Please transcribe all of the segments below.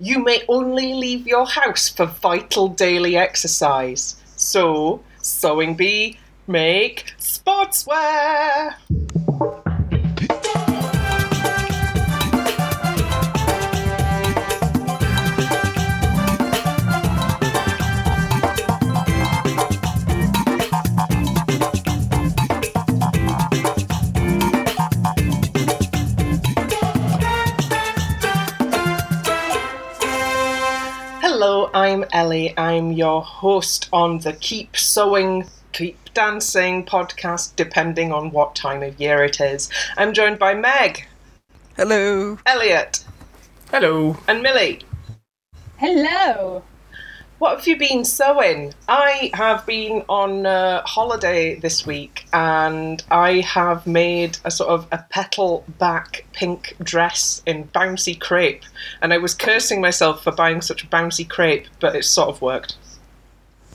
you may only leave your house for vital daily exercise. So, Sewing Bee, make sportswear! I'm I'm your host on the Keep Sewing, Keep Dancing podcast, depending on what time of year it is. I'm joined by Meg, Hello. Elliot, Hello. and Millie. Hello. What have you been sewing? I have been on uh, holiday this week and I have made a sort of a petal back pink dress in bouncy crepe. And I was cursing myself for buying such bouncy crepe, but it sort of worked.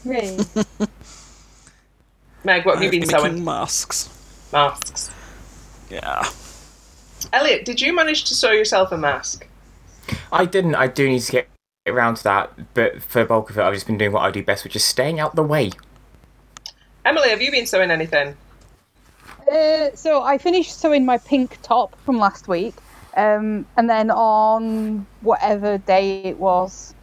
Really? Meg, what have you I've been making sewing? masks. Masks. Yeah. Elliot, did you manage to sew yourself a mask? I didn't. I do need to get around to that, but for the bulk of it, I've just been doing what I do best, which is staying out the way. Emily, have you been sewing anything? uh, so I finished sewing my pink top from last week, um, and then on whatever day it was,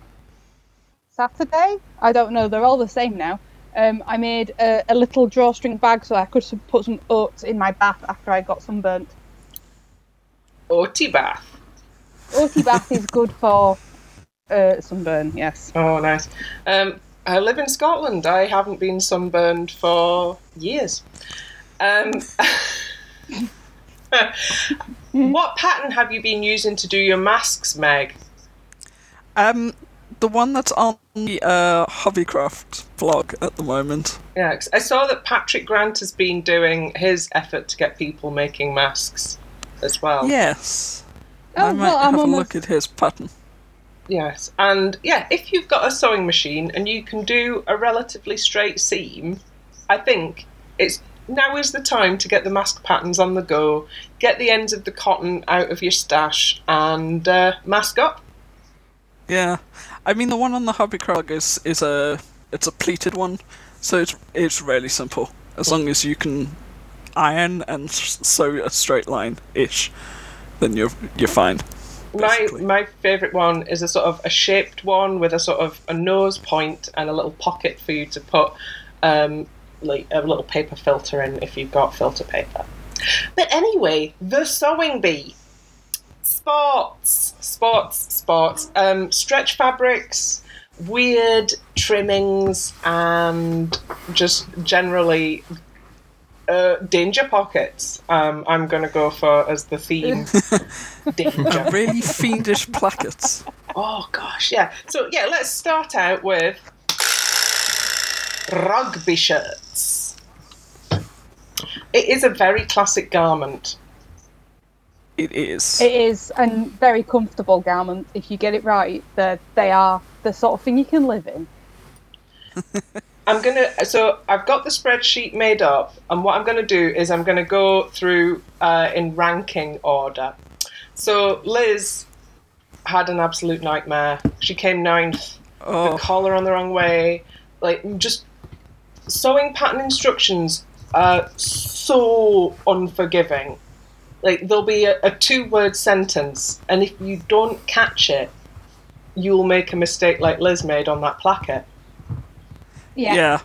Saturday. I don't know. They're all the same now. Um, I made a, a little drawstring bag so I could s- put some oats in my bath after I got sunburnt. Oaty bath. Oaty bath is good for uh, sunburn. Yes. Oh, nice. Um, I live in Scotland. I haven't been sunburned for years. Um, what pattern have you been using to do your masks, Meg? Um, the one that's on the uh, Hobbycraft blog at the moment. Yeah, 'cause I saw that Patrick Grant has been doing his effort to get people making masks as well. Yes. Oh, I might well, I'm have a almost- look at his pattern. Yes, and yeah, if you've got a sewing machine and you can do a relatively straight seam, I think it's now is the time to get the mask patterns on the go, get the ends of the cotton out of your stash, and uh, mask up. Yeah. I mean, the one on the Hobbycraft is is a it's a pleated one, so it's it's really simple. As long as you can iron and sew a straight line ish, then you're you're fine. My my favourite one is a sort of a shaped one with a sort of a nose point and a little pocket for you to put um, like a little paper filter in if you've got filter paper. But anyway, the sewing bee. Sports, sports, sports. Um, stretch fabrics, weird trimmings, and just generally uh, danger pockets. Um, I'm going to go for as the theme. danger. really fiendish plackets. Oh gosh, yeah. So yeah, let's start out with rugby shirts. It is a very classic garment. It is. It is, and very comfortable garment. If you get it right, they they are the sort of thing you can live in. I'm gonna. So I've got the spreadsheet made up, and what I'm gonna do is I'm gonna go through uh, in ranking order. So Liz had an absolute nightmare. She came ninth. the oh, collar on the wrong way. Like just sewing pattern instructions are so unforgiving. Like there'll be a, a two-word sentence, and if you don't catch it, you'll make a mistake like Liz made on that placket. Yeah, yeah.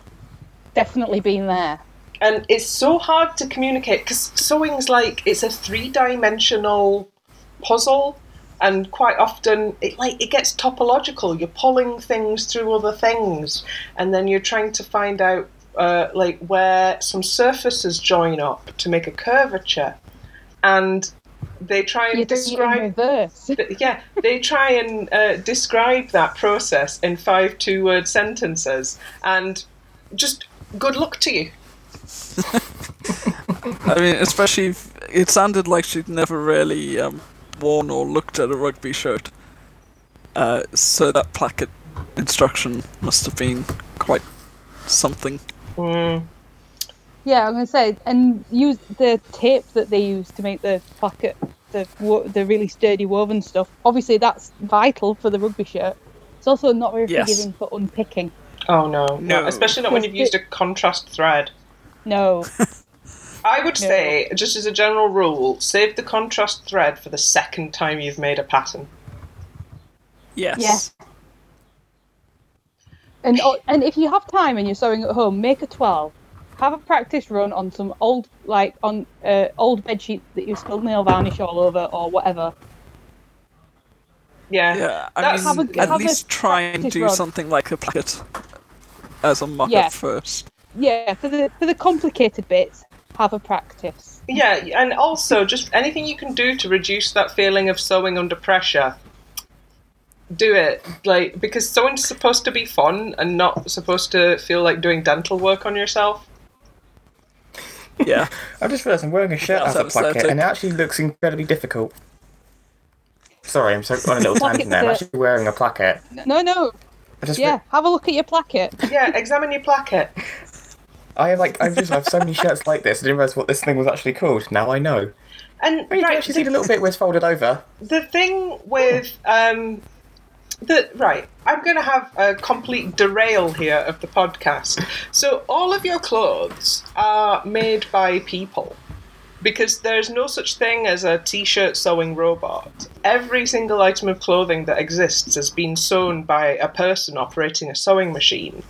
definitely been there. And it's so hard to communicate because sewing's like it's a three-dimensional puzzle, and quite often it like it gets topological. You're pulling things through other things, and then you're trying to find out uh, like where some surfaces join up to make a curvature, and they try and You're doing describe. reverse. Th- yeah, they try and uh, describe that process in five two word sentences, and just good luck to you. I mean, especially if it sounded like she'd never really um, worn or looked at a rugby shirt. Uh, so that placket instruction must have been quite something. Mm. Yeah, I'm gonna say, and use the tape that they use to make the pocket, the the really sturdy woven stuff. Obviously, that's vital for the rugby shirt. It's also not very Yes. forgiving for unpicking. Oh no, no, No. especially not when you've used a contrast thread. No, I would No. say, just as a general rule, save the contrast thread for the second time you've made a pattern. Yes. Yes. and oh, and if you have time and you're sewing at home, make a toile. Have a practice run on some old like on uh, old bed sheets that you spilled nail varnish all over or whatever. Yeah. Yeah, I That's- mean, Have a- at have a least try and do run. something like a placket as a mock-up Yeah. first. Yeah, for the for the complicated bits, have a practice. Yeah, and also just anything you can do to reduce that feeling of sewing under pressure. Do it, like because sewing's supposed to be fun and not supposed to feel like doing dental work on yourself. Yeah. I just realised I'm wearing a shirt That's out of a placket, and it actually looks incredibly difficult. Sorry, I'm so on a little tangent Placket's there. I'm actually wearing a placket. No, no, I just yeah, have a look at your placket. Yeah, examine your placket. I have like I just have so many shirts like this. I didn't realise what this thing was actually called. Now I know. And Oh, you can right, actually see the, the little bit where it's folded over. the thing with um, the right, I'm going to have a complete derail here of the podcast. So all of your clothes are made by people. Because there's no such thing as a t-shirt sewing robot. Every single item of clothing that exists has been sewn by a person operating a sewing machine.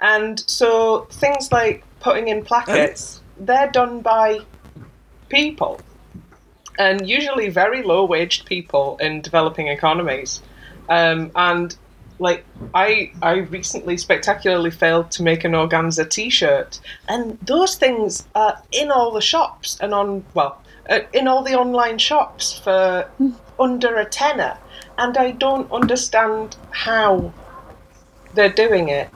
And so things like putting in plackets, they're done by people. And usually very low waged people in developing economies. Um, and like I I recently spectacularly failed to make an organza t-shirt and those things are in all the shops and on well uh, in all the online shops for under a tenner and I don't understand how they're doing it.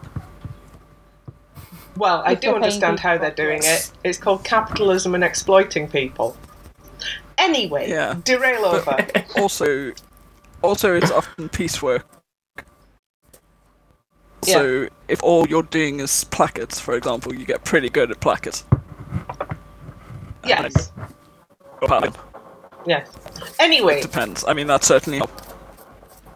Well, I do understand how they're doing it. It's called capitalism and exploiting people. Anyway, Yeah. derail over. Also, also it's often piecework. Yeah. So if all you're doing is plackets, for example, you get pretty good at plackets. yes. Pardon. Yes. Anyway, Depends. I mean, that's certainly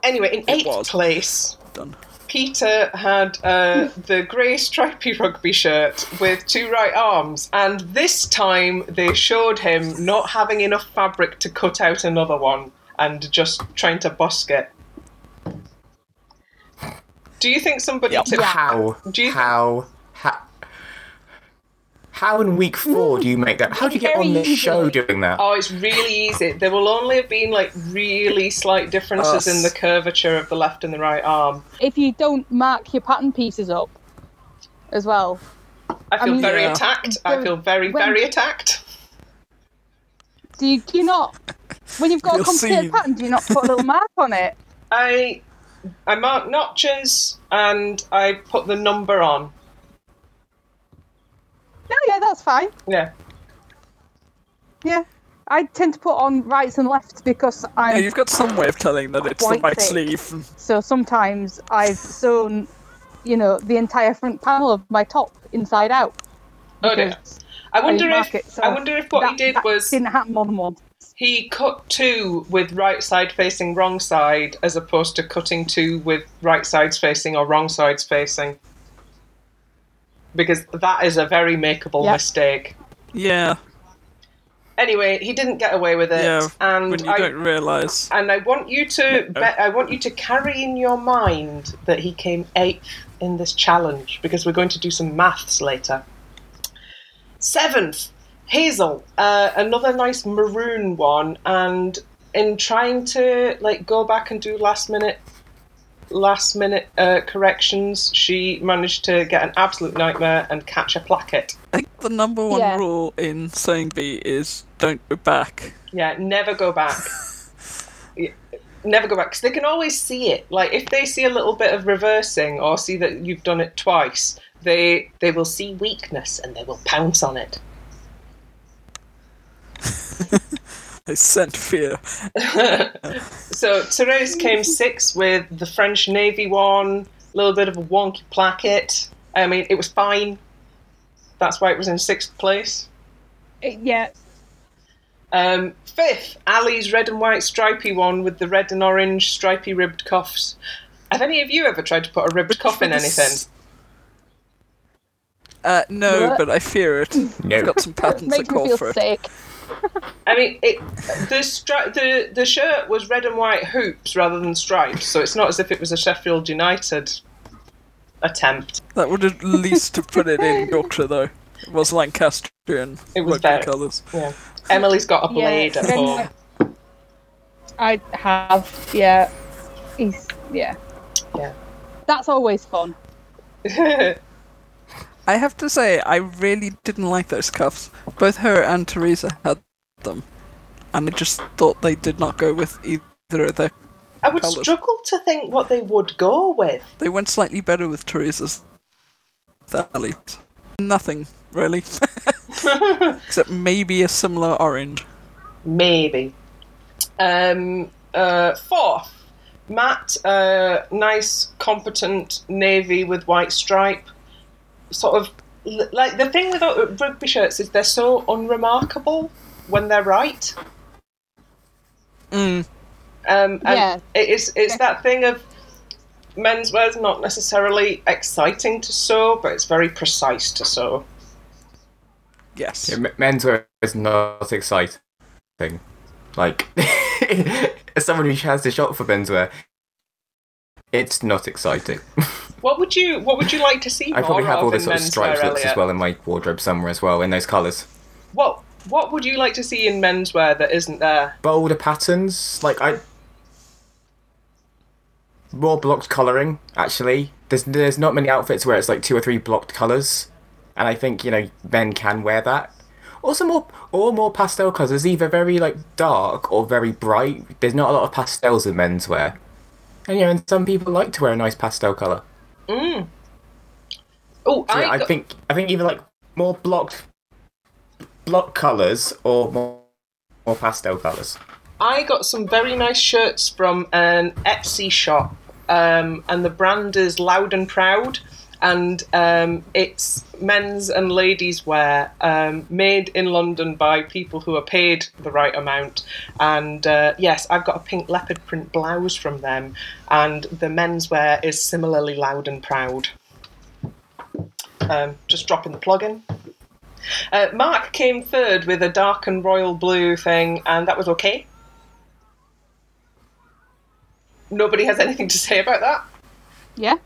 anyway, in eighth was. place, done. Peter had uh, the grey stripy rugby shirt with two right arms, and this time they showed him not having enough fabric to cut out another one and just trying to busk it. Do you think somebody Yep. took How? Do you- how? How? How in week four do you make that? How do you get on this show doing that? Oh, it's really easy. There will only have been like really slight differences in the curvature of the left and the right arm. If you don't mark your pattern pieces up as well, I feel mean- very Yeah. attacked. I feel very, when- very attacked. Do you, do you not? When you've got You'll a complicated see. pattern, do you not put a little mark on it? I I mark notches and I put the number on. No, yeah, that's fine. Yeah. Yeah, I tend to put on rights and lefts because I'm you've got some way of telling that it's the right thick. sleeve. so sometimes I've sewn, you know, the entire front panel of my top inside out. Oh dear. because I wonder if it, so I wonder if what that, he did that was didn't happen more than once. he cut two with right side facing wrong side as opposed to cutting two with right sides facing or wrong sides facing. Because that is a very makeable Yeah. mistake. Yeah, Anyway, he didn't get away with it, yeah. and when you I don't realise. and I want you to be- I want you to carry in your mind that he came eighth in this challenge because we're going to do some maths later. Seventh, Hazel, uh, another nice maroon one, and in trying to like go back and do last minute last minute uh, corrections, she managed to get an absolute nightmare and catch a placket. I think the number one Yeah. rule in sewing bee is don't go back. Yeah, never go back. Yeah, never go back because they can always see it. Like if they see a little bit of reversing or see that you've done it twice, they they will see weakness and they will pounce on it. They scent fear. So Therese came sixth with the French Navy one, a little bit of a wonky placket. I mean, it was fine. That's why it was in sixth place. Uh, Yeah, Um, fifth, Ali's red and white stripy one with the red and orange stripy ribbed cuffs. Have any of you ever tried to put a ribbed cuff in anything? Uh, no, What? but I fear it. No. I've got some patterns that Makes me call feel for it. sick. I mean, it, the, stri- the the shirt was red and white hoops rather than stripes, so it's not as if it was a Sheffield United attempt. That would at least have put it in Yorkshire, though. It was Lancastrian It was rugby very- colours. Yeah. Emily's got a blade Yeah, at home. I have, yeah. He's yeah. Yeah. That's always fun. I have to say, I really didn't like those cuffs. Both her and Teresa had them, and I just thought they did not go with either of their. I would Colours. struggle to think what they would go with. They went slightly better with Teresa's. Nothing really, except maybe a similar orange. Maybe. Um, uh, fourth, Matt, uh, nice, competent navy with white stripe. Sort of like the thing with uh, rugby shirts is they're so unremarkable when they're right. Mm, Um, and Yeah. it is. It's that thing of menswear's not necessarily exciting to sew, but it's very precise to sew. yes. Yeah, m- menswear is not exciting. Like, as someone who has to shop for menswear, it's not exciting. What would you What would you like to see I probably have all the sort of stripes looks as well in my wardrobe somewhere as well in those colours. What What would you like to see in menswear that isn't there? Bolder patterns, like I. More blocked colouring, actually. There's there's not many outfits where it's like two or three blocked colours, and I think you know men can wear that. Also more or more pastel colours. It's either very like dark or very bright. There's not a lot of pastels in menswear, and you know, and some people like to wear a nice pastel colour. Oh, So I, I, got- think I think either like more blocked block colours or more more pastel colours. I got some very nice shirts from an Etsy shop, um, and the brand is Loud and Proud, and um, it's men's and ladies' wear um, made in London by people who are paid the right amount. And uh, yes, I've got a pink leopard print blouse from them, and the men's wear is similarly loud and proud. Um, just dropping the plug in. Uh, Mark came third with a dark and royal blue thing, and that was okay. Nobody has anything to say about that. Yeah.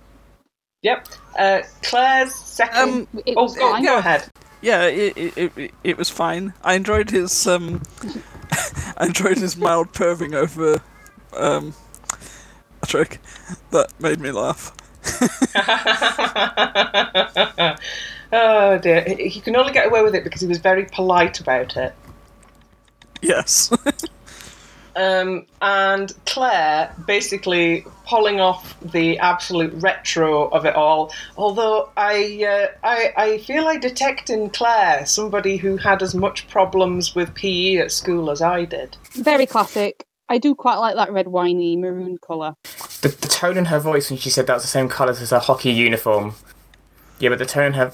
Yep. Uh, Claire's second. Um, oh, go, fine. go ahead. Yeah, it, it, it, it was fine. I enjoyed his um, I enjoyed his mild perving over um, Patrick. That made me laugh. oh dear. He he can only get away with it because he was very polite about it. Yes. Um, and Claire basically pulling off the absolute retro of it all. Although I, uh, I, I feel I detect in Claire somebody who had as much problems with PE at school as I did. Very classic. I do quite like that red winey maroon colour. The, the tone in her voice when she said that was the same colours as her hockey uniform. Yeah, but the tone in her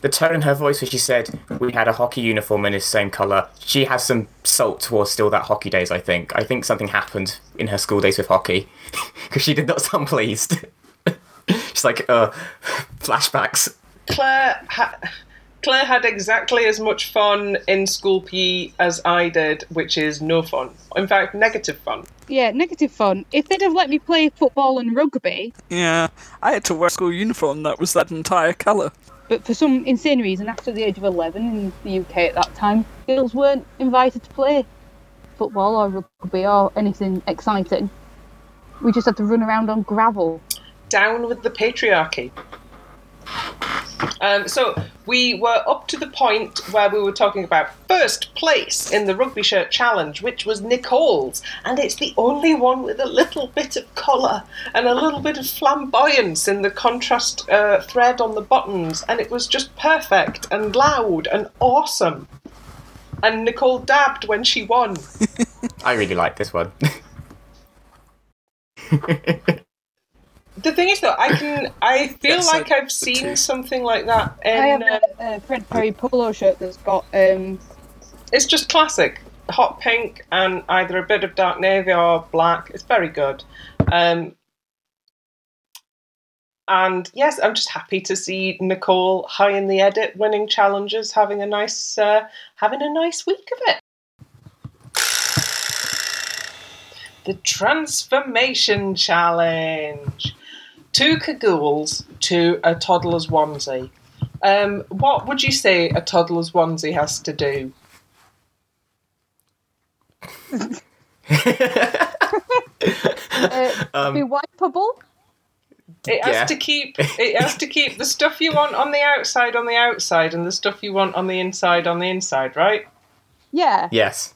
the tone in her voice when she said we had a hockey uniform in the same colour, she has some salt towards still that hockey days, I think. I think something happened in her school days with hockey. Because she did not sound pleased. She's like, uh, flashbacks. Claire ha- Claire had exactly as much fun in school PE as I did, which is no fun. In fact, negative fun. Yeah, negative fun. If they'd have let me play football and rugby, yeah, I had to wear a school uniform that was that entire colour. But for some insane reason, after the age of 11 in the UK at that time, girls weren't invited to play football or rugby or anything exciting. We just had to run around on gravel. Down with the patriarchy. Um, so we were up to the point where we were talking about first place in the rugby shirt challenge, which was Nicole's, and it's the only one with a little bit of colour and a little bit of flamboyance in the contrast uh, thread on the buttons, and it was just perfect and loud and awesome. And Nicole dabbed when she won. I really like this one. The thing is, though, I can I feel Yes, like I- I've seen something like that I have in. Uh, a, a Fred Perry polo shirt that's got um, it's just classic. hot pink and either a bit of dark navy or black. It's very good. Um, and yes, I'm just happy to see Nicole high in the edit, winning challenges, having a nice, uh, having a nice week of it. The Transformation Challenge. Two cagoules to a toddler's onesie. Um, what would you say a toddler's onesie has to do? Uh, be wipeable. It has Yeah. to keep it has to keep the stuff you want on the outside on the outside and the stuff you want on the inside on the inside, right? Yeah. yes.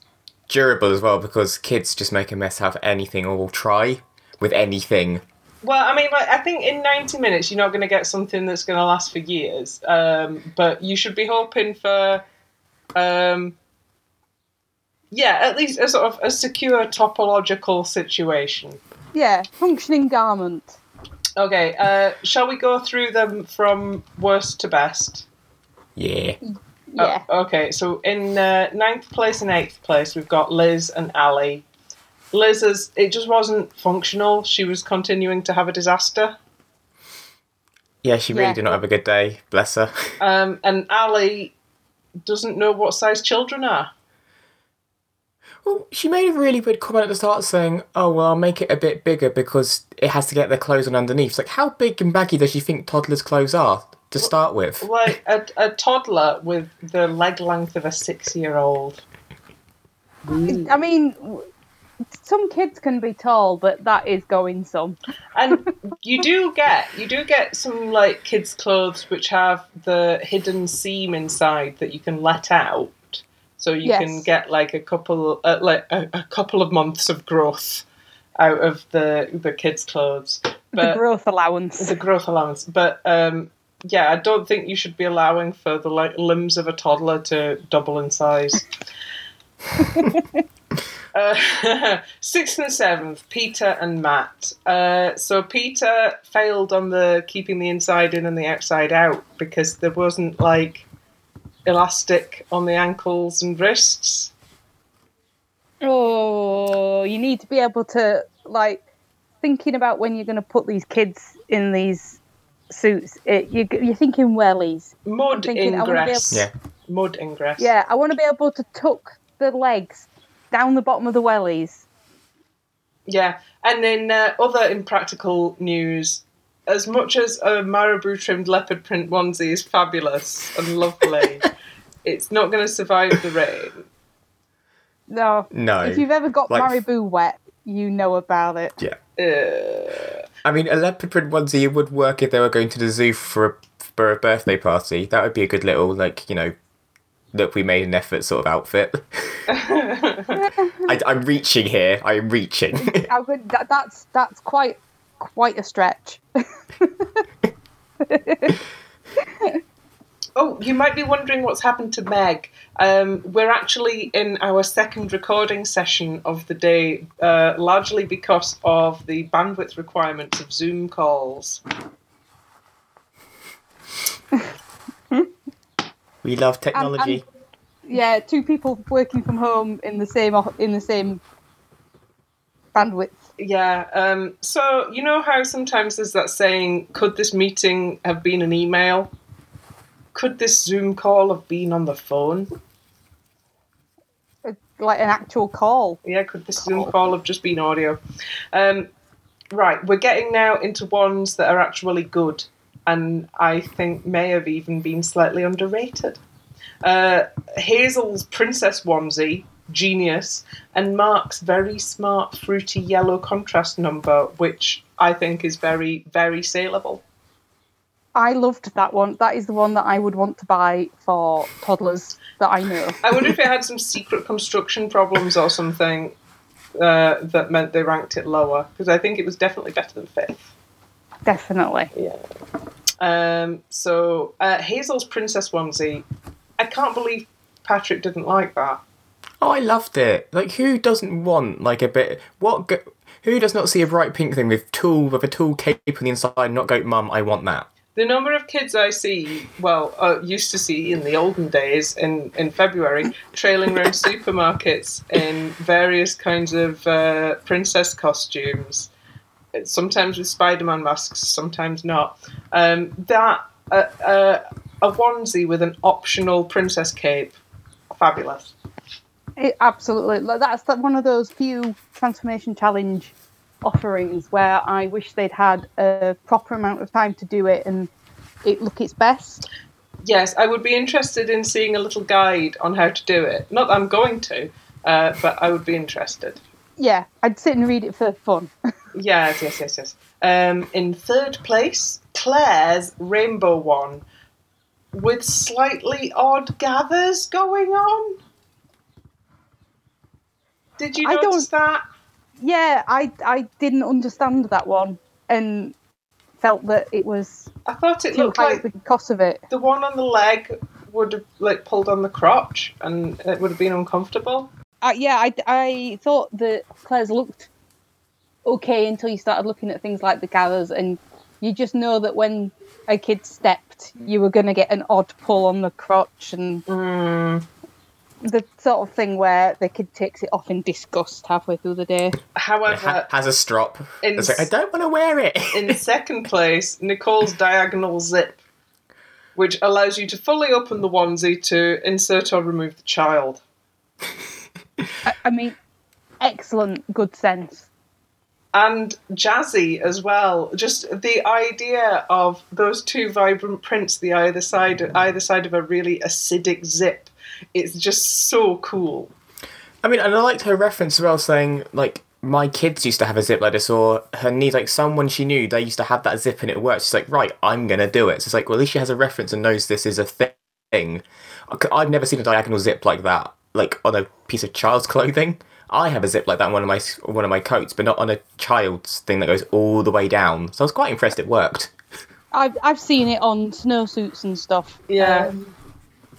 Durable as well because kids just make a mess out of anything or will try with anything. Well, I mean, like I think in ninety minutes you're not going to get something that's going to last for years, um, but you should be hoping for, um, yeah, at least a sort of a secure topological situation. Yeah. Functioning garment. Okay, uh, shall we go through them from worst to best? Yeah. Yeah. Oh, okay, so in uh, ninth place and eighth place, we've got Liz and Ali. Liz is it just wasn't functional. She was continuing to have a disaster. Yeah, she really Yeah. did not have a good day. Bless her. Um, and Ali doesn't know what size children are. Well, she made a really weird comment at the start saying, "Oh well, I'll make it a bit bigger because it has to get their clothes on underneath." It's like, how big and baggy does she think toddlers' clothes are to start with? Like a, a toddler with the leg length of a six-year-old. I mean, w- some kids can be tall, but that is going some. And you do get you do get some like kids' clothes which have the hidden seam inside that you can let out, so you Yes. can get like a couple uh, like a, a couple of months of growth out of the the kids' clothes. the But growth allowance. the growth allowance. But um, yeah, I don't think you should be allowing for the like limbs of a toddler to double in size. Uh, sixth and seventh, Peter and Matt. Uh, so Peter failed on the keeping the inside in and the outside out because there wasn't like elastic on the ankles and wrists. Oh, you need to be able to like thinking about when you're going to put these kids in these suits. It, you, you're thinking wellies. Mud thinking, I wanna ingress. Yeah. Mud ingress. Yeah, I want to be able to tuck the legs down the bottom of the wellies. Yeah, and then uh, other impractical news. As much as a marabou trimmed leopard print onesie is fabulous and lovely, it's not going to survive the rain. No, No. if you've ever got Like- marabou wet, you know about it. Yeah. Uh, I mean, a leopard print onesie would work if they were going to the zoo for a, for a birthday party. That would be a good little, like, you know, look, we made an effort sort of outfit. I, I'm reaching here. I'm reaching. I would, that, that's that's quite quite a stretch. oh, you might be wondering what's happened to Meg. Um, we're actually in our second recording session of the day, uh, largely because of the bandwidth requirements of Zoom calls. We love technology. Yeah, two people working from home in the same in the same bandwidth. Yeah. Um, so you know how sometimes there's that saying, "Could this meeting have been an email? Could this Zoom call have been on the phone? Like an actual call. Yeah, could this Zoom call have just been audio?" Um, right. We're getting now into ones that are actually good, and I think may have even been slightly underrated. Uh, Hazel's princess onesie, genius, and Mark's very smart fruity yellow contrast number, which I think is very, very saleable. I loved that one. That is the one that I would want to buy for toddlers that I know. I wonder if it had some secret construction problems or something uh, that meant they ranked it lower, because I think it was definitely better than fifth. Definitely. Yeah. Um, so uh, Hazel's princess onesie, I can't believe Patrick didn't like that. Oh, I loved it. Like, who doesn't want like a bit? What? Go- who does not see a bright pink thing with tulle with a tulle cape on the inside and not go, "Mum, I want that." The number of kids I see, well, uh, used to see in the olden days in, in February, trailing around supermarkets in various kinds of uh, princess costumes, sometimes with Spider Man masks, sometimes not. Um, that, uh, uh, a onesie with an optional princess cape, fabulous. It, absolutely. That's one of those few transformation challenge offerings where I wish they'd had a proper amount of time to do it and it look its best. Yes, I would be interested in seeing a little guide on how to do it. Not that I'm going to, uh, but I would be interested. Yeah, I'd sit and read it for fun. Yes, yes, yes, yes. Um, in third place, Claire's rainbow one, with slightly odd gathers going on. Did you I notice that? yeah, I I didn't understand that one and felt that it was I thought it looked like because of it. the one on the leg would have like pulled on the crotch, and it would have been uncomfortable. Uh, yeah, I, I thought that Claire's looked okay until you started looking at things like the gathers, and you just know that when a kid stepped, you were going to get an odd pull on the crotch, and Mm. the sort of thing where the kid takes it off in disgust halfway through the day. However, Ha- has a strop. in It's like, I don't want to wear it. In second place, Nicole's diagonal zip, which allows you to fully open the onesie to insert or remove the child. I, I mean, excellent good sense. And jazzy as well. Just the idea of those two vibrant prints, the either side, either side of a really acidic zip. It's just so cool. I mean, and I liked her reference as well, saying like my kids used to have a zip like this, or her niece, like someone she knew, they used to have that zip and it worked. She's like, right, I'm gonna do it. So it's like, well, at least she has a reference and knows this is a thing. I've never seen a diagonal zip like that, like on a piece of child's clothing. I have a zip like that on one of my one of my coats, but not on a child's thing that goes all the way down. So I was quite impressed it worked. I've I've seen it on snowsuits and stuff. Yeah. Um,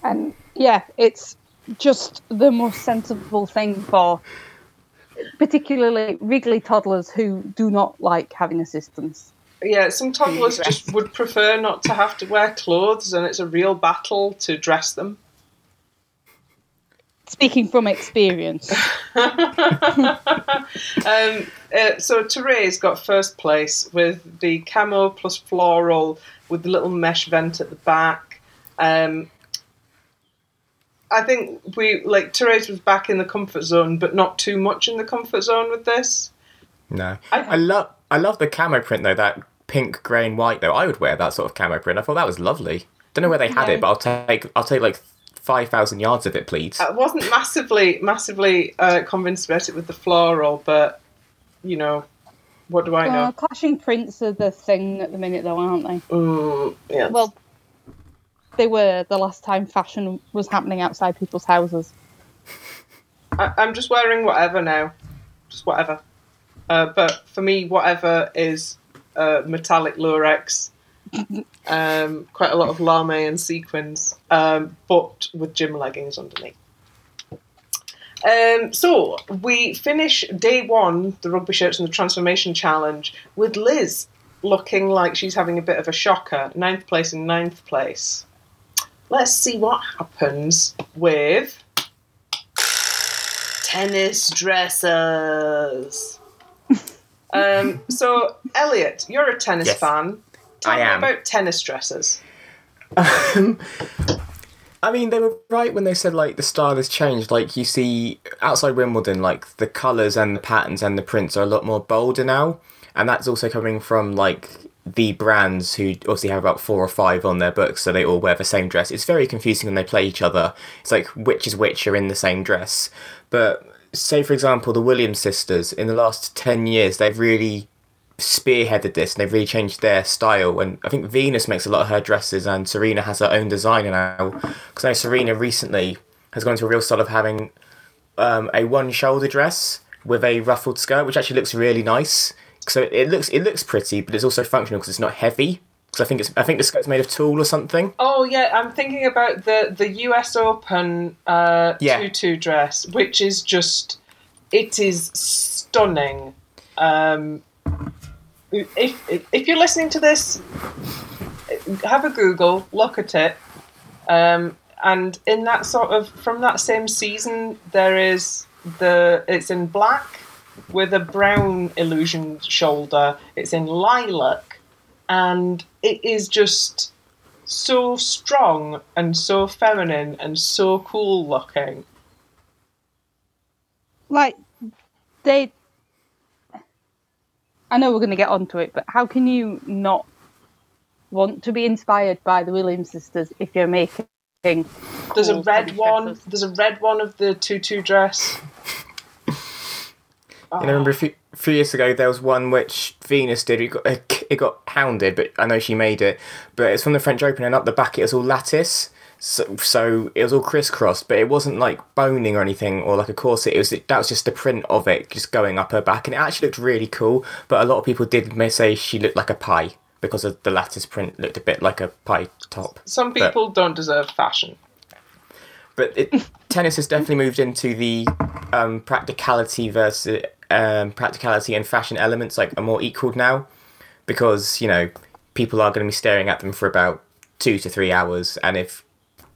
and yeah, it's just the most sensible thing for particularly wriggly toddlers who do not like having assistance. Yeah, some toddlers just would prefer not to have to wear clothes, and it's a real battle to dress them. Speaking from experience. Um, uh, so Therese got first place with the camo plus floral with the little mesh vent at the back. Um, I think we like Therese was back in the comfort zone, but not too much in the comfort zone with this. No, I- I, love I love the camo print though. That pink, grey, and white though. I would wear that sort of camo print. I thought that was lovely. Don't know where they had Yeah. it, but I'll take I'll take like five thousand yards of it, please. I wasn't massively, massively uh, convinced about it with the floral, but you know, what do I Uh, know? clashing prints are the thing at the minute, though, aren't they? Mm, yeah. Well, they were the last time fashion was happening outside people's houses. I, I'm just wearing whatever now, just whatever. Uh, but for me, whatever is uh, metallic Lurex, um, quite a lot of lamé and sequins, um, but with gym leggings underneath. Um, so we finish day one, the rugby shirts and the transformation challenge, with Liz looking like she's having a bit of a shocker. Ninth place and ninth place. Let's see what happens with tennis dresses. um, so, Elliot, you're a tennis Yes. fan. Tell I me am. about tennis dresses. Um, I mean, they were right when they said like the style has changed. Like you see outside Wimbledon, like the colours and the patterns and the prints are a lot more bolder now, and that's also coming from like the brands who obviously have about four or five on their books, so they all wear the same dress. It's very confusing when they play each other. It's like which is which are in the same dress. But say for example, the Williams sisters in the last ten years, they've really spearheaded this and they've really changed their style and I think Venus makes a lot of her dresses and Serena has her own designer now because I know Serena recently has gone to a real style of having um, a one shoulder dress with a ruffled skirt which actually looks really nice so it looks it looks pretty but it's also functional because it's not heavy because I think it's I think the skirt's made of tulle or something Oh yeah, I'm thinking about the the U.S. Open uh, Yeah. tutu dress, which is just it is stunning. Um, if if you're listening to this, have a Google, look at it, um, and in that sort of from that same season, there is the it's in black with a brown illusion shoulder. It's in lilac, and it is just so strong and so feminine and so cool looking. Like they. I know we're going to get onto it, but how can you not want to be inspired by the Williams sisters if you're making? There's a red one. dresses? There's a red one of the tutu dress. And I remember a few, a few years ago there was one which Venus did. It got it got hounded, but I know she made it. But it's from the French Open, and up the back it was all lattice, so, so it was all crisscrossed. But it wasn't like boning or anything, or like a corset. It was that was just the print of it just going up her back, and it actually looked really cool. But a lot of people did may say she looked like a pie because of the lattice print looked a bit like a pie top. Some But- people don't deserve fashion. but it, tennis has definitely moved into the um, practicality versus um, practicality and fashion elements like are more equal now because you know people are going to be staring at them for about two to three hours and if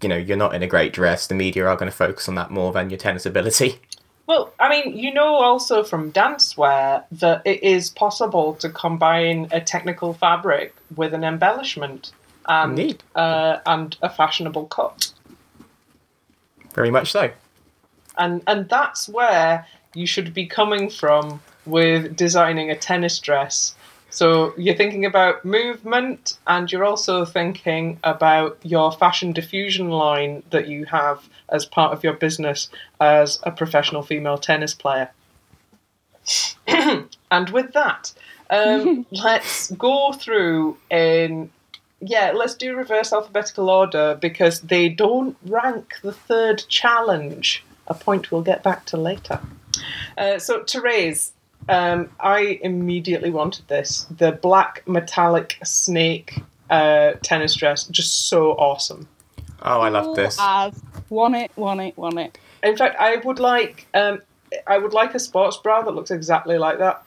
you know you're not in a great dress the media are going to focus on that more than your tennis ability Well, I mean, you know also from dancewear that it is possible to combine a technical fabric with an embellishment and uh, and a fashionable cut. very much so And and that's where you should be coming from with designing a tennis dress. So you're thinking about movement and you're also thinking about your fashion diffusion line that you have as part of your business as a professional female tennis player. and with that, um, let's go through in yeah, let's do reverse alphabetical order because they don't rank the third challenge. A point we'll get back to later. Uh, so, Therese, um, I immediately wanted this. The black metallic snake uh, tennis dress, just so awesome. oh i love this As want it, want it, want it. In fact, I would like um, I would like a sports bra that looks exactly like that.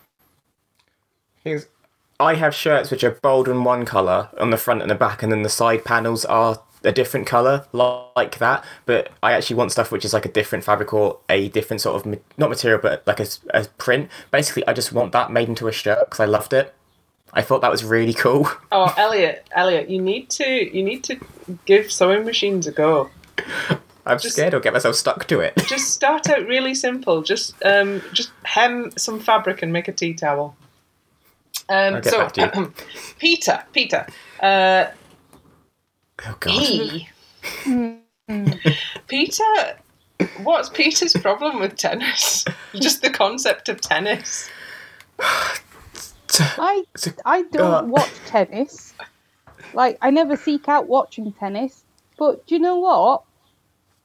Here's- I have shirts which are bold in one colour on the front and the back, and then the side panels are a different colour, like that. But I actually want stuff which is like a different fabric or a different sort of ma- not material, but like a, a print. Basically, I just want that made into a shirt because I loved it. I thought that was really cool. Oh, Elliot, Elliot, you need to you need to give sewing machines a go. I'm Just- scared I'll get myself stuck to it. Just start out really simple. Just um, just hem some fabric and make a tea towel. Um, so, back to you. Peter, Peter, uh, Oh god. he, Peter. What's Peter's problem with tennis? Just the concept of tennis. I It's a- I don't uh, watch tennis. Like I never seek out watching tennis. But do you know what?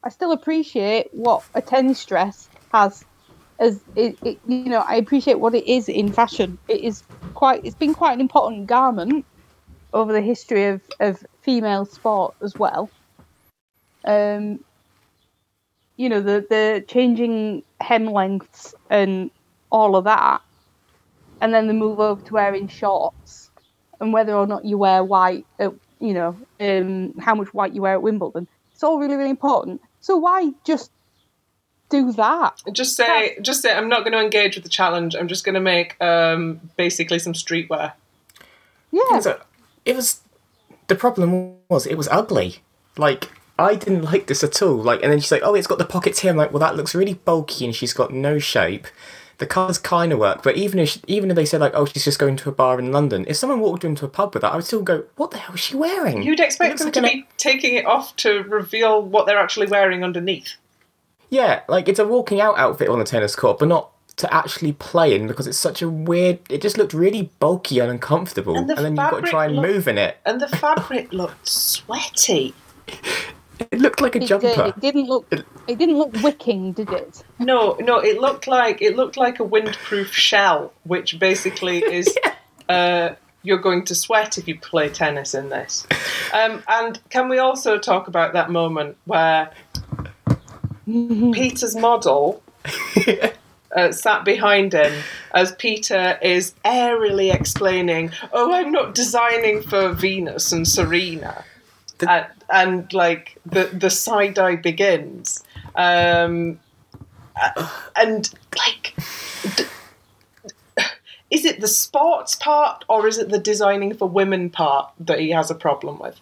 I still appreciate what a tennis dress has as it, it you know, I appreciate what it is in fashion. It is quite it's been quite an important garment over the history of, of female sport as well. Um you know, the the changing hem lengths and all of that and then the move over to wearing shorts and whether or not you wear white at, you know um, how much white you wear at wimbledon it's all really really important so why just do that Just say, just say, I'm not going to engage with the challenge. I'm just going to make um, basically some streetwear. yeah So, it was the problem was it was ugly. Like I didn't like this at all. Like and then she's like, oh, it's got the pockets here. I'm like, well, that looks really bulky, and she's got no shape. The colours kind of work, but even if she, even if they said like, oh, she's just going to a bar in London, if someone walked into a pub with that, I would still go, what the hell is she wearing? You'd expect them like to be taking it off to reveal what they're actually wearing underneath. Yeah, like it's a walking out outfit on the tennis court, but not to actually play in because it's such a weird. It just looked really bulky and uncomfortable, And and, then you've got to try and look- move in it. And the fabric looked sweaty. It looked like a it, jumper. did, it didn't look it didn't look wicking did it No, no, it looked like it looked like a windproof shell, which basically is uh, you're going to sweat if you play tennis in this. Um, and can we also talk about that moment where Peter's model uh, sat behind him as Peter is airily explaining, "Oh, I'm not designing for Venus and Serena," and, and like the the side eye begins, um, uh, and like. D- is it the sports part or is it the designing for women part that he has a problem with?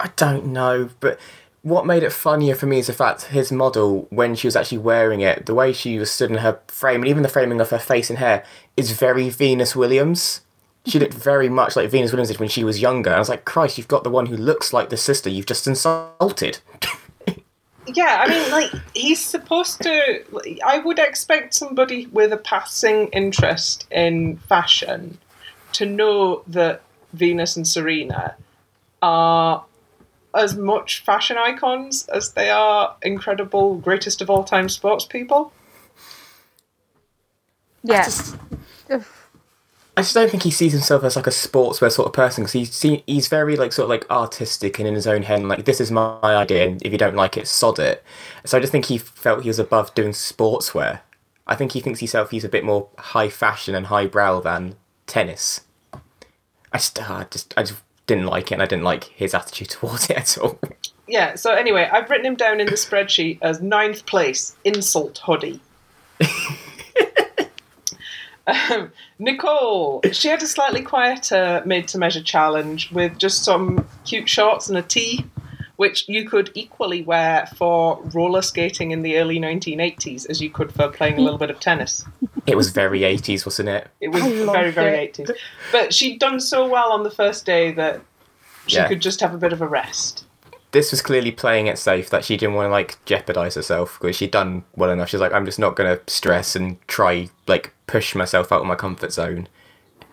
I don't know, but what made it funnier for me is the fact his model, when she was actually wearing it, the way she was stood in her frame, and even the framing of her face and hair, is very Venus Williams. She looked very much like Venus Williams did when she was younger. I was like, Christ, you've got the one who looks like the sister you've just insulted. Yeah, I mean, like he's supposed to. I would expect somebody with a passing interest in fashion to know that Venus and Serena are as much fashion icons as they are incredible, greatest of all time sports people. Yeah. just- I just don't think he sees himself as like a sportswear sort of person because he's see, he's very like sort of like artistic and in his own head. And, like this is my idea, and if you don't like it, sod it. So I just think he felt he was above doing sportswear. I think he thinks himself he's a bit more high fashion and highbrow than tennis. I just, uh, I just I just didn't like it, and I didn't like his attitude towards it at all. Yeah, so anyway, I've written him down in the spreadsheet as ninth place, insult hoodie. um, Nicole, she had a slightly quieter made to measure challenge with just some cute shorts and a tee, which you could equally wear for roller skating in the early 1980s as you could for playing a little bit of tennis. it was very eighties, wasn't it? It was very, very it. 80s. But she'd done so well on the first day that she Yeah. could just have a bit of a rest. this was clearly playing it safe that she didn't want to like jeopardize herself because she'd done well enough. She's like, I'm just not gonna stress and try like push myself out of my comfort zone,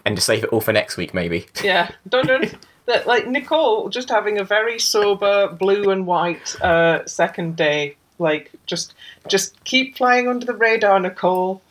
and just save it all for next week maybe. Yeah, don't do that. Like Nicole, just having a very sober blue and white uh, second day. Like just, just keep flying under the radar, Nicole.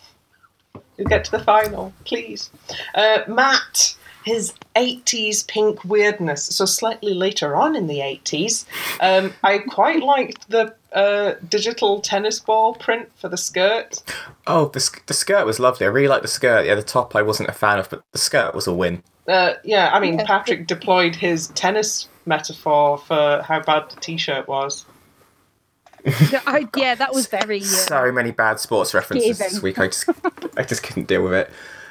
You'll get to the final, please. Uh, Matt, his 80s pink weirdness. So slightly later on in the 80s, um, I quite liked the uh, digital tennis ball print for the skirt. Oh, the the skirt was lovely. I really liked the skirt. Yeah, the top I wasn't a fan of, but the skirt was a win. Uh, yeah, I mean, Yeah. Patrick deployed his tennis metaphor for how bad the t-shirt was. Yeah, I, yeah, that was very. Uh, So many bad sports references this week. I just I just couldn't deal with it.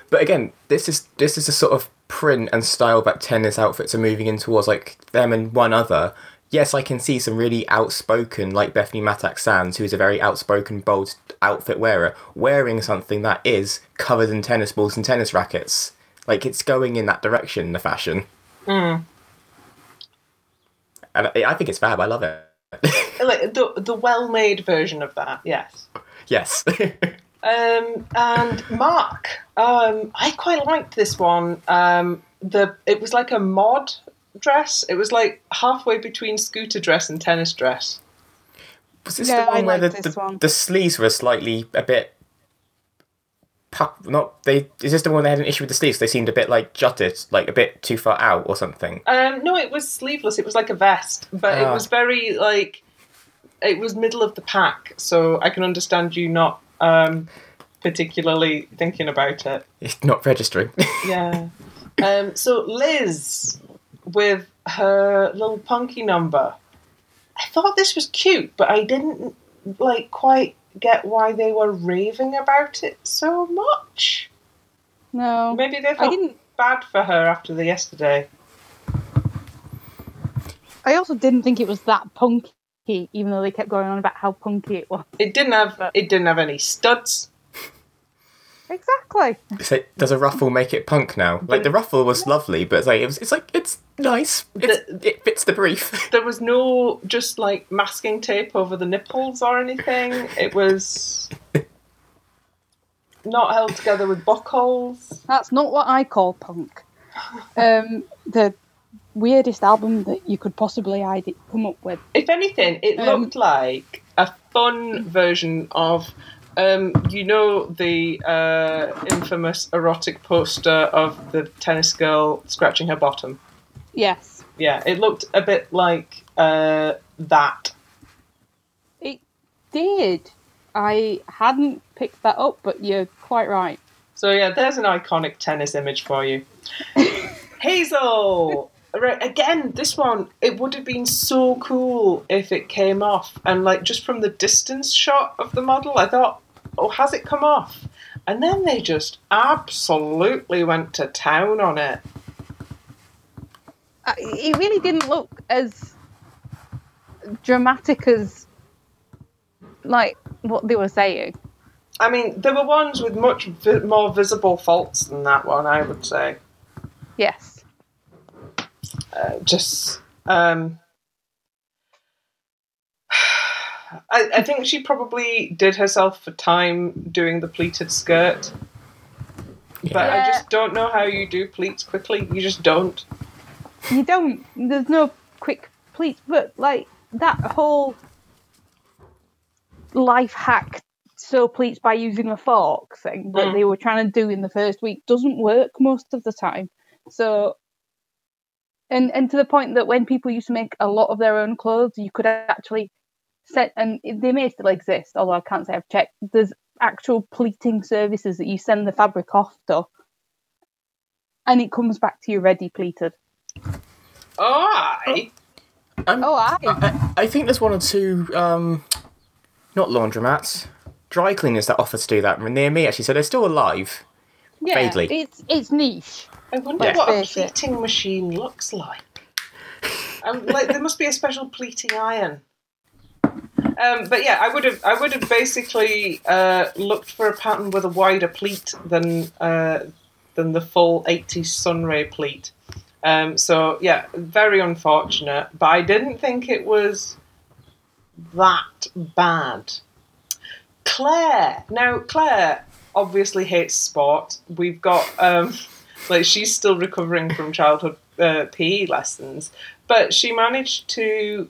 But again, this is this is a sort of print and style that tennis outfits are moving in towards, like them and one other. Yes, I can see some really outspoken, like Bethanie Mattek-Sands, who is a very outspoken, bold outfit wearer, wearing something that is covered in tennis balls and tennis rackets. Like it's going in that direction, the fashion. And I, I think it's fab. I love it. Like the the well-made version of that, yes. yes. Um, and Mark, um, I quite liked this one. Um, the it was like a mod dress. It was like halfway between scooter dress and tennis dress. Was this Yeah, the I one where the, the, one. the sleeves were slightly a bit puff, not they is this the one they had an issue with the sleeves? They seemed a bit like jutted, like a bit too far out or something. Um, no, it was sleeveless. It was like a vest, but it Ah. was very like it was middle of the pack. So I can understand you not um, particularly thinking about it. It's not registering. Yeah. Um, so Liz with her little punky number. I thought this was cute, but I didn't like quite get why they were raving about it so much. no, Maybe they I felt didn't. bad for her after the yesterday. I also didn't think it was that punky, even though they kept going on about how punky it was. It didn't have it didn't have any studs. Exactly. so does a ruffle make it punk now? Like the ruffle was lovely, but it's like it was, it's like it's nice. It's, it fits the brief. There was no just like masking tape over the nipples or anything. It was not held together with buckles. That's not what I call punk. Um, the weirdest album that you could possibly come up with. If anything, it Um, looked like a fun version of, um, you know, the uh, infamous erotic poster of the tennis girl scratching her bottom. Yes, Yeah, it looked a bit like uh, that. it did. I hadn't picked that up, but you're quite right. So yeah, there's an iconic tennis image for you. Hazel. Right, again, this one, it would have been so cool if it came off. And like just from the distance shot of the model, I thought, oh, has it come off? And then they just absolutely went to town on it. It really didn't look as dramatic as like what they were saying. I mean, there were ones with much vi- more visible faults than that one, I would say. Yes. Uh, just, um, I, I think she probably did herself for time doing the pleated skirt. But I just don't know how you do pleats quickly. You just don't. You don't. There's no quick pleats, but like that whole life hack sew pleats by using a fork thing that Mm. they were trying to do in the first week doesn't work most of the time. So, and and to the point that when people used to make a lot of their own clothes, you could actually set and they may still exist, although I can't say I've checked. There's actual pleating services that you send the fabric off to, and it comes back to you ready pleated. Oh, aye. I'm, Oh, I. I, I think there's one or two, um, not laundromats, dry cleaners that offer to do that near me actually. So they're still alive. Yeah, Vaguely. it's it's niche. I wonder Yeah. what a Face it. pleating machine looks like. Um, like there must be a special pleating iron. Um, but yeah, I would have I would have basically uh, looked for a pattern with a wider pleat than uh, than the full 80s sunray pleat. Um, so yeah, very unfortunate. But I didn't think it was that bad. Claire. Now Claire obviously hates sport. We've got um, like she's still recovering from childhood uh, PE lessons, but she managed to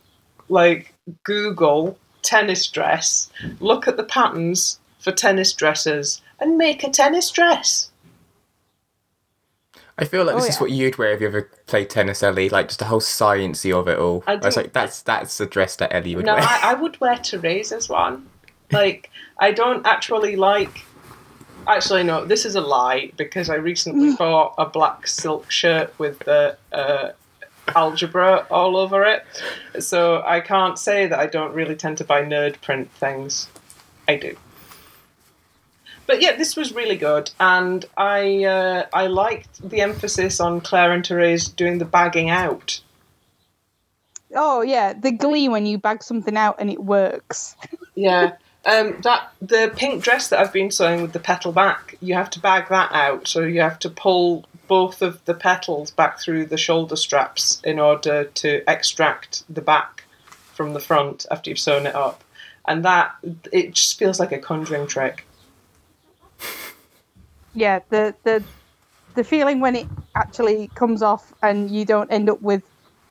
like Google tennis dress, look at the patterns for tennis dresses, and make a tennis dress. I feel like Oh, this is what you'd wear if you ever played tennis, Ellie. Like just the whole sciency of it all. I I, was do- like, that's that's the dress that Ellie would No, wear. I, I would wear Teresa's one. Like, I don't actually like. Actually, no, this is a lie because I recently bought a black silk shirt with the uh, algebra all over it. So I can't say that I don't really tend to buy nerd print things. I do. But yeah, this was really good, and I uh, I liked the emphasis on Claire and Therese doing the bagging out. Oh yeah, the glee when you bag something out and it works. Yeah. Um, that the pink dress that I've been sewing with the petal back, you have to bag that out. So you have to pull both of the petals back through the shoulder straps in order to extract the back from the front after you've sewn it up. And that it just feels like a conjuring trick. Yeah, the the the feeling when it actually comes off and you don't end up with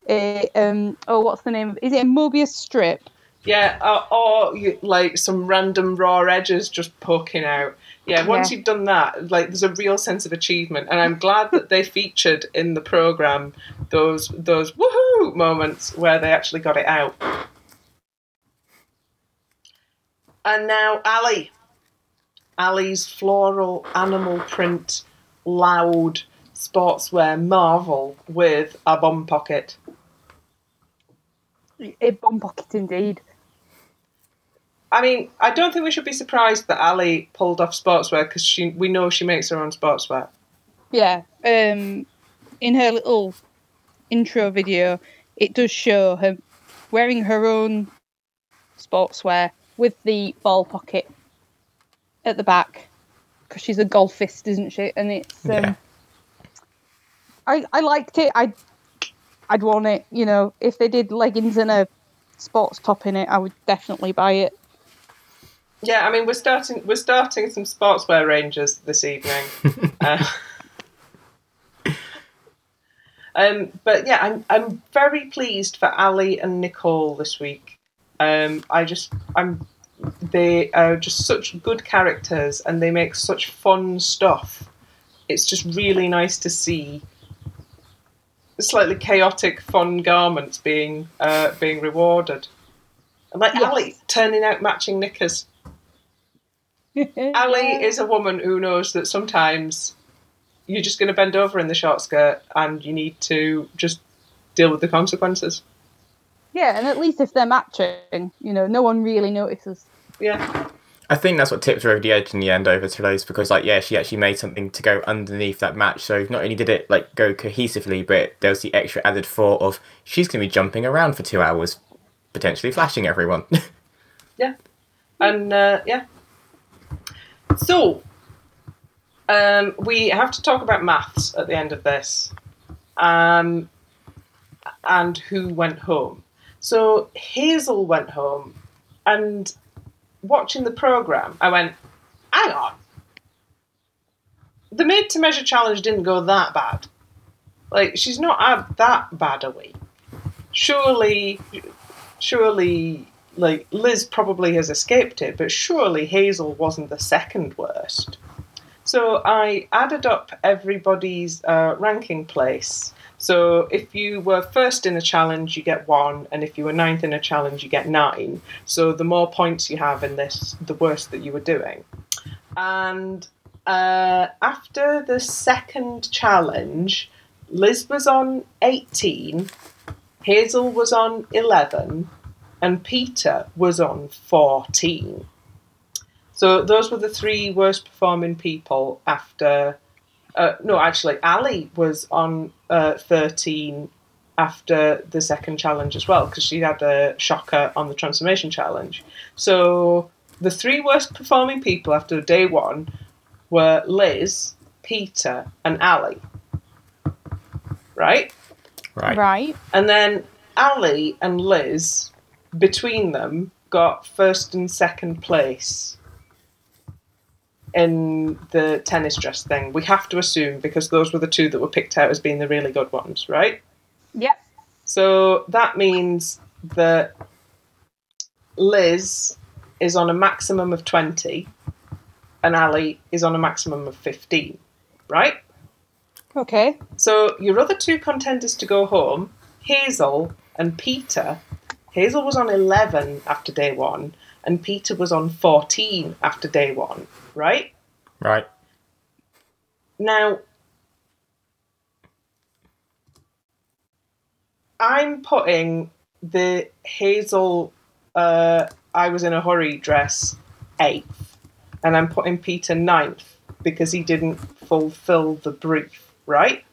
a um oh what's the name? Of is it a Mobius strip? Yeah, or, or you, like some random raw edges just poking out. Yeah, once Yeah. you've done that, like there's a real sense of achievement, and I'm glad that they featured in the program those those woohoo moments where they actually got it out. And now Ali, Ali's floral animal print, loud sportswear marvel with a bum pocket. A bum pocket indeed. I mean, I don't think we should be surprised that Ali pulled off sportswear because she we know she makes her own sportswear. Yeah. Um, in her little intro video, it does show her wearing her own sportswear with the ball pocket at the back because she's a golfist, isn't she? And it's um, Yeah. I I liked it. I I'd, I'd want it. You know, if they did leggings and a sports top in it, I would definitely buy it. Yeah, I mean we're starting we're starting some sportswear ranges this evening. uh, um, but yeah, I'm I'm very pleased for Ali and Nicole this week. Um, I just I'm they are just such good characters and they make such fun stuff. It's just really nice to see slightly chaotic, fun garments being uh, being rewarded. And like Yes. Ali turning out matching knickers. Ali is a woman who knows that sometimes you're just going to bend over in the short skirt and you need to just deal with the consequences. Yeah, and at least if they're matching, you know, no one really notices. Yeah. I think that's what tipped her over the edge in the end over to Rose because, like, yeah, she actually made something to go underneath that match. So not only did it like go cohesively, but there was the extra added thought of she's going to be jumping around for two hours, potentially flashing everyone. Yeah. And uh, yeah. So, um, we have to talk about maths at the end of this, um, and who went home. So Hazel went home, and watching the program, I went, "Hang on, the made to measure challenge didn't go that bad. Like she's not that bad a week. Surely, surely." Like Liz probably has escaped it, but surely Hazel wasn't the second worst. So I added up everybody's uh, ranking place. So if you were first in a challenge, you get one, and if you were ninth in a challenge, you get nine. So the more points you have in this, the worse that you were doing. And uh, after the second challenge, Liz was on 18, Hazel was on 11, and Peter was on 14. So those were the three worst performing people after. Uh, no, actually, Ali was on uh, 13 after the second challenge as well because she had a shocker on the transformation challenge. So the three worst performing people after day one were Liz, Peter, and Ali. Right? right. Right. And then Ali and Liz, between them, got first and second place in the tennis dress thing. We have to assume because those were the two that were picked out as being the really good ones, right? Yep. So that means that Liz is on a maximum of 20 and Ali is on a maximum of 15, right? Okay. So your other two contenders to go home, Hazel and Peter. Hazel was on 11 after day one, and Peter was on 14 after day one, right? Right. Now, I'm putting the Hazel uh, I was in a hurry dress eighth, and I'm putting Peter ninth because he didn't fulfill the brief, right?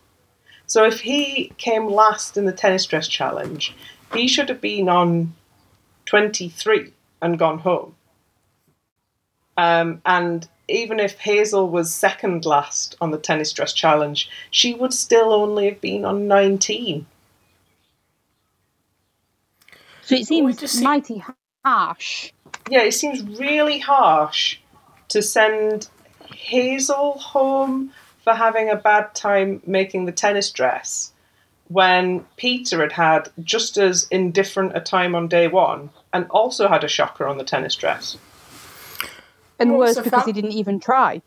So if he came last in the tennis dress challenge, he should have been on 23 and gone home. Um, and even if Hazel was second last on the tennis dress challenge, she would still only have been on 19. So it seems just see- mighty harsh. Yeah, it seems really harsh to send Hazel home for having a bad time making the tennis dress when Peter had had just as indifferent a time on day one and also had a shocker on the tennis dress. And What's worse the because fa- he didn't even try.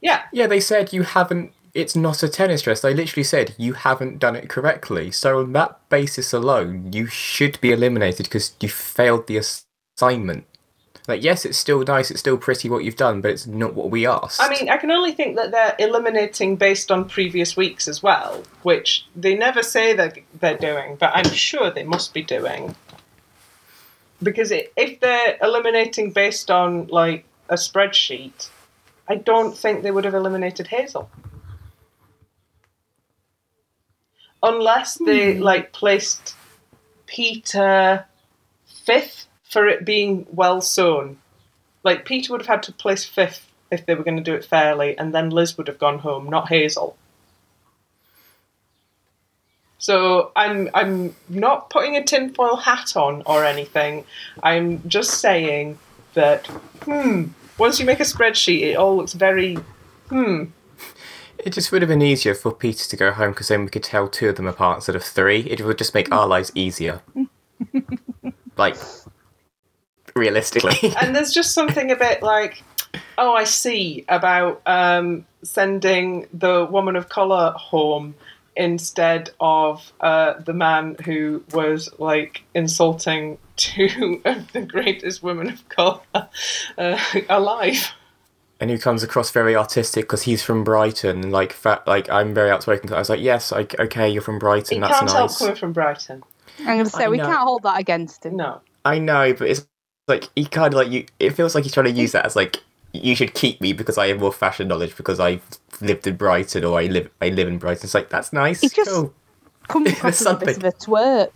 Yeah, Yeah, they said you haven't. It's not a tennis dress. They literally said you haven't done it correctly. So on that basis alone, you should be eliminated because you failed the assignment. Like, yes, it's still nice. It's still pretty what you've done, but it's not what we asked. I mean, I can only think that they're eliminating based on previous weeks as well, which they never say that they're doing, but I'm sure they must be doing. Because it, if they're eliminating based on like a spreadsheet, I don't think they would have eliminated Hazel. Unless they hmm. like placed Peter fifth for it being well sewn. Like Peter would have had to place fifth if they were going to do it fairly, and then Liz would have gone home, not Hazel. So I'm I'm not putting a tinfoil hat on or anything. I'm just saying that hmm. Once you make a spreadsheet, it all looks very hmm. it just would have been easier for Peter to go home because then we could tell two of them apart instead of three. It would just make our lives easier. like, realistically. and there's just something a bit like, oh, I see about um, sending the woman of colour home instead of uh, the man who was like insulting two of the greatest women of colour uh, alive. and who comes across very artistic because he's from Brighton. Like, fa- like I'm very outspoken. I was like, yes, like, okay, you're from Brighton. He that's can't help nice. coming from Brighton. I'm going to say I we know. can't hold that against him. No. I know, but it's like he kind of like you. It feels like he's trying to use that as like you should keep me because I have more fashion knowledge because I've lived in Brighton or I live I live in Brighton. It's like that's nice. He just- cool. Comes across as a bit of something. a twerp.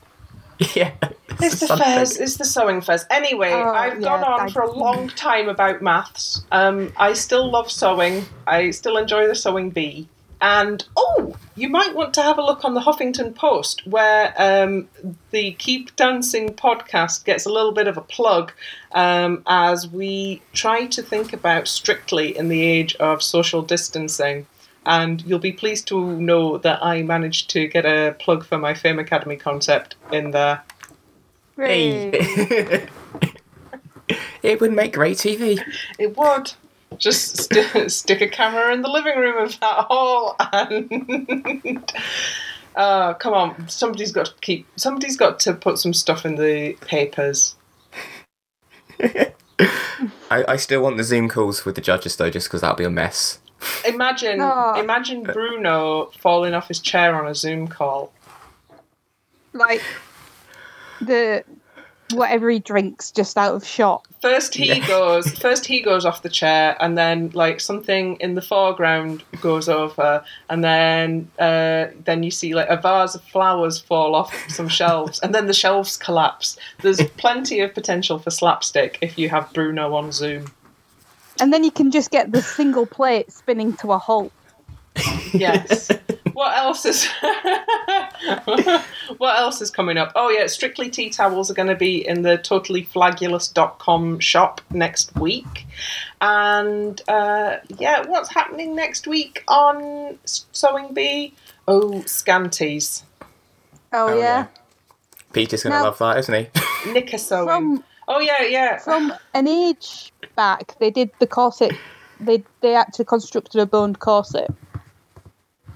Yeah. It's the something. fairs. It's the sewing fairs. Anyway, Oh, I've yeah, gone on I- for a long time about maths. Um, I still love sewing. I still enjoy the sewing bee. And oh, you might want to have a look on the Huffington Post, where um, the Keep Dancing podcast gets a little bit of a plug um, as we try to think about strictly in the age of social distancing. And you'll be pleased to know that I managed to get a plug for my Fame Academy concept in there. Hooray. Hey. it would make great TV. It would. Just st- stick a camera in the living room of that hall and. Uh, come on, somebody's got to keep. Somebody's got to put some stuff in the papers. I, I still want the Zoom calls with the judges though, just because that'll be a mess. Imagine, Oh. imagine Bruno falling off his chair on a Zoom call. Like the whatever he drinks just out of shot. First he Yeah. goes, first he goes off the chair, and then like something in the foreground goes over, and then uh, then you see like a vase of flowers fall off some shelves, and then the shelves collapse. There's plenty of potential for slapstick if you have Bruno on Zoom. And then you can just get the single plate spinning to a halt. Yes. What else is What else is coming up? Oh yeah, Strictly Tea Towels are going to be in the totallyflagulous.com shop next week. And uh, yeah, what's happening next week on Sewing Bee? Oh, Scanties. Oh, Oh, yeah. Peter's gonna love that, isn't he? Knicker Sewing. From oh yeah, yeah. from an age back, they did the corset. They they actually constructed a boned corset.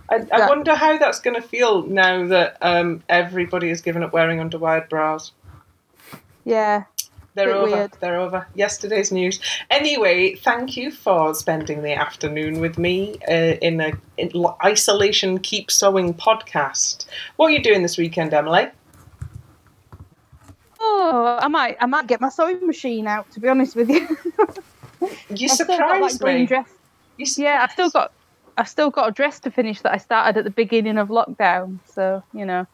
I, I wonder how that's going to feel now that um, everybody has given up wearing underwired bras. Yeah. They're over. weird. They're over. Yesterday's news. Anyway, thank you for spending the afternoon with me uh, in a in isolation keep sewing podcast. What are you doing this weekend, Emily? Oh, I might I might get my sewing machine out. To be honest with you, You still got that surprised green me. dress. You Yeah, I've still got I've still got a dress to finish that I started at the beginning of lockdown. So you know.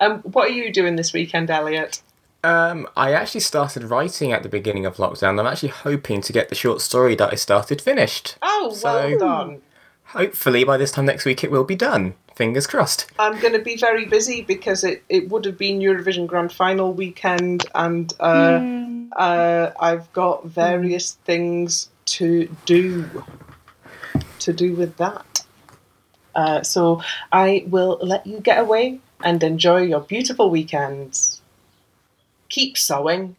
Um, what are you doing this weekend, Elliot? Um, I actually started writing at the beginning of lockdown. I'm actually hoping to get the short story that I started finished. Oh, So- well done. Hopefully by this time next week it will be done. Fingers crossed. I'm going to be very busy because it, it would have been Eurovision Grand Final weekend, and uh, Mm, uh, I've got various things to do to do with that. Uh, so I will let you get away and enjoy your beautiful weekends. Keep sewing.